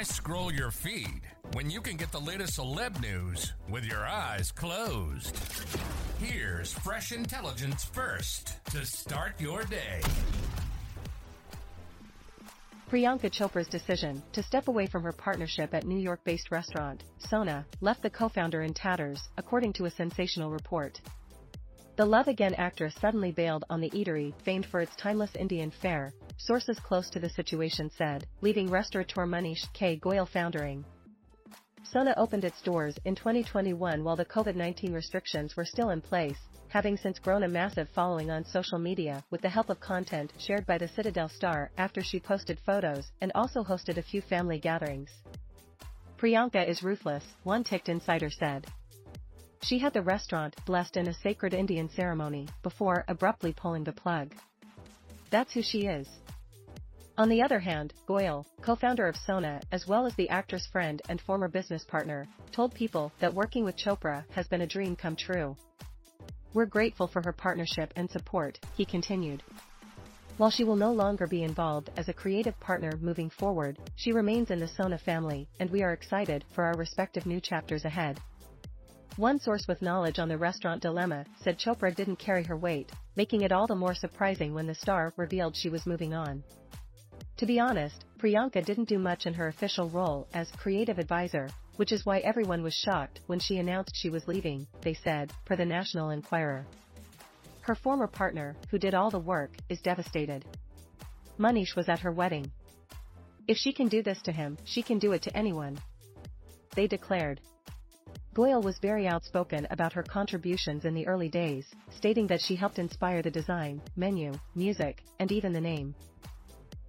Why scroll your feed when you can get the latest celeb news with your eyes closed? Here's fresh intelligence first to start your day. Priyanka Chopra's decision to step away from her partnership at New York-based restaurant, Sona, left the co-founder in tatters, according to a sensational report. The Love Again actress suddenly bailed on the eatery, famed for its timeless Indian fare, sources close to the situation said, leaving restaurateur Manish K. Goyal foundering. Sona opened its doors in 2021 while the COVID-19 restrictions were still in place, having since grown a massive following on social media with the help of content shared by the Citadel star after she posted photos and also hosted a few family gatherings. Priyanka is ruthless, one Ticked insider said. She had the restaurant blessed in a sacred Indian ceremony before abruptly pulling the plug. That's who she is. On the other hand, Goyal, co-founder of Sona as well as the actor's friend and former business partner, told People that working with Chopra has been a dream come true. We're grateful for her partnership and support, he continued. While she will no longer be involved as a creative partner moving forward, she remains in the Sona family, and we are excited for our respective new chapters ahead. One source with knowledge on the restaurant dilemma said Chopra didn't carry her weight, making it all the more surprising when the star revealed she was moving on. To be honest, Priyanka didn't do much in her official role as creative advisor, which is why everyone was shocked when she announced she was leaving, they said, per the National Enquirer. Her former partner, who did all the work, is devastated. Manish was at her wedding. If she can do this to him, she can do it to anyone. They declared. Goyal was very outspoken about her contributions in the early days, stating that she helped inspire the design, menu, music, and even the name.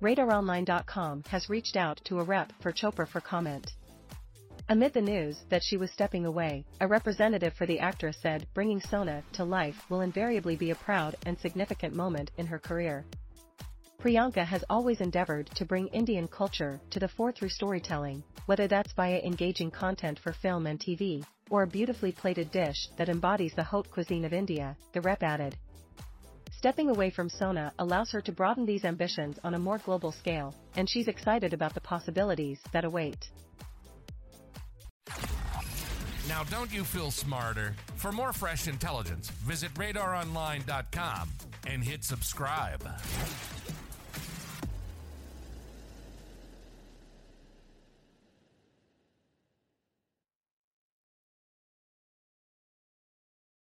RadarOnline.com has reached out to a rep for Chopra for comment. Amid the news that she was stepping away, a representative for the actress said bringing Sona to life will invariably be a proud and significant moment in her career. Priyanka has always endeavored to bring Indian culture to the fore through storytelling, whether that's via engaging content for film and TV, or a beautifully plated dish that embodies the haute cuisine of India, the rep added. Stepping away from Sona allows her to broaden these ambitions on a more global scale, and she's excited about the possibilities that await. Now, don't you feel smarter? For more fresh intelligence, visit radaronline.com and hit subscribe.